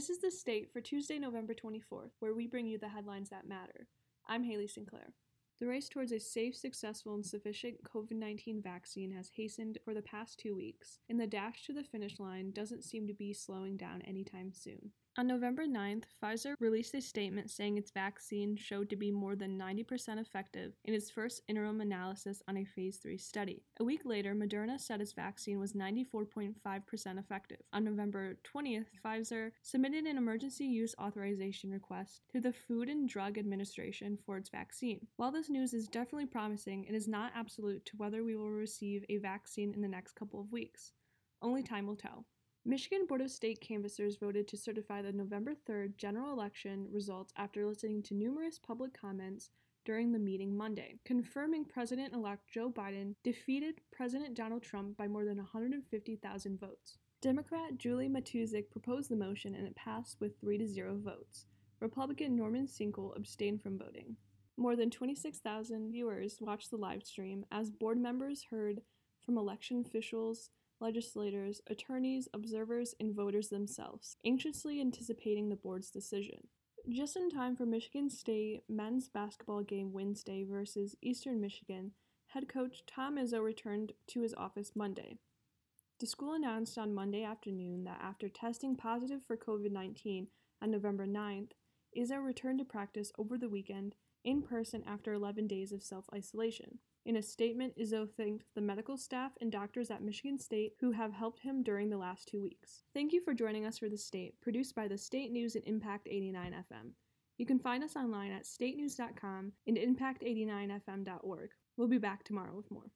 This is the state for Tuesday, November 24th, where we bring you the headlines that matter. I'm Haley Sinclair. The race towards a safe, successful, and sufficient COVID 19 vaccine has hastened for the past two weeks, and the dash to the finish line doesn't seem to be slowing down anytime soon. On November 9th, Pfizer released a statement saying its vaccine showed to be more than 90% effective in its first interim analysis on a phase 3 study. A week later, Moderna said its vaccine was 94.5% effective. On November 20th, Pfizer submitted an emergency use authorization request to the Food and Drug Administration for its vaccine. While this news is definitely promising, it is not absolute to whether we will receive a vaccine in the next couple of weeks. Only time will tell. Michigan Board of State canvassers voted to certify the November 3rd general election results after listening to numerous public comments during the meeting Monday, confirming President elect Joe Biden defeated President Donald Trump by more than 150,000 votes. Democrat Julie Matuzak proposed the motion and it passed with 3 to 0 votes. Republican Norman Shinkle abstained from voting. More than 26,000 viewers watched the live stream as board members heard from election officials legislators, attorneys, observers, and voters themselves, anxiously anticipating the board's decision. Just in time for Michigan State men's basketball game Wednesday versus Eastern Michigan, head coach Tom Izzo returned to his office Monday. The school announced on Monday afternoon that after testing positive for COVID 19 on November 9th, Izzo returned to practice over the weekend in person after 11 days of self isolation. In a statement, Izzo thanked the medical staff and doctors at Michigan State who have helped him during the last two weeks. Thank you for joining us for The State, produced by the State News and Impact 89 FM. You can find us online at statenews.com and impact89fm.org. We'll be back tomorrow with more.